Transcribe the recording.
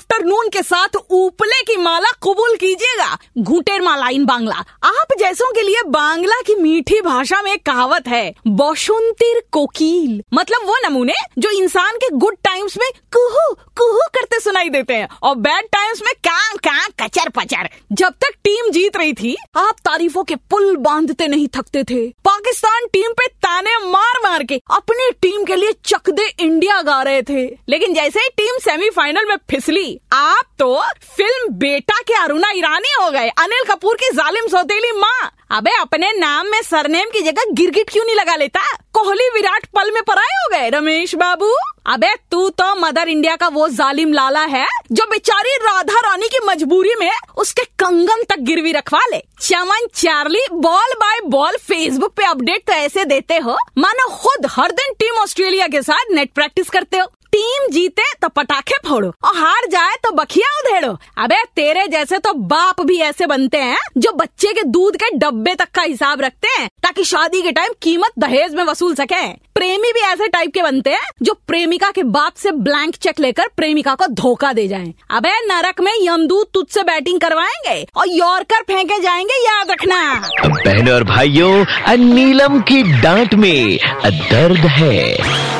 Afternoon के साथ ऊपले की माला कबूल कीजिएगा। घुटेर माला इन बांग्ला। आप जैसों के लिए बांग्ला की मीठी भाषा में एक कहावत है, बसुंतिर कोकील। मतलब वो नमूने जो इंसान के गुड टाइम्स में कुहू कुहू करते सुनाई देते हैं और बैड टाइम्स में कां कां, कचर पचर। जब तक टीम जीत रही थी, आप तारीफों के पुल बांधते नहीं थकते थे। पाकिस्तान टीम पे ताने मार मार के अपनी टीम के लिए चक दे इंडिया गा रहे थे। लेकिन जैसे ही टीम सेमीफाइनल में फिसली, आप तो फ़िल्म बेटा के अरुणा ईरानी हो गए, अनिल कपूर की जालिम सौतेली माँ। अबे, अपने नाम में सरनेम की जगह गिरगिट क्यों नहीं लगा लेता? कोहली विराट पल में पराए हो गए, रमेश बाबू। अबे, तू तो मदर इंडिया का वो जालिम लाला है, जो बेचारी राधा रानी की मजबूरी में उसके कंगन तक गिरवी रखवा ले। Chaman, Charlie, ball by ball Facebook पे अपडेट तो ऐसे देते हो। मानो खुद हर दिन टीम ऑस्ट्रेलिया के साथ नेट प्रैक्टिस करते हो। टीम जीते तो पटाखे फोड़ो और हार जाए तो बखिया उधेड़ो। अबे, तेरे जैसे तो बाप भी ऐसे बनते हैं जो बच्चे के दूध के डब्बे तक का हिसाब रखते हैं ताकि शादी के टाइम कीमत दहेज में वसूल सके। प्रेमी भी ऐसे टाइप के बनते हैं जो प्रेमिका के बाप से ब्लैंक चेक लेकर प्रेमिका को धोखा दे जाएँ। अबे, नरक में यमदूत तुझसे बैटिंग करवाएँगे और यॉर्कर फेंके जाएँगे, याद रखना। बहनों और भाइयों नीलम की डांट में दर्द है।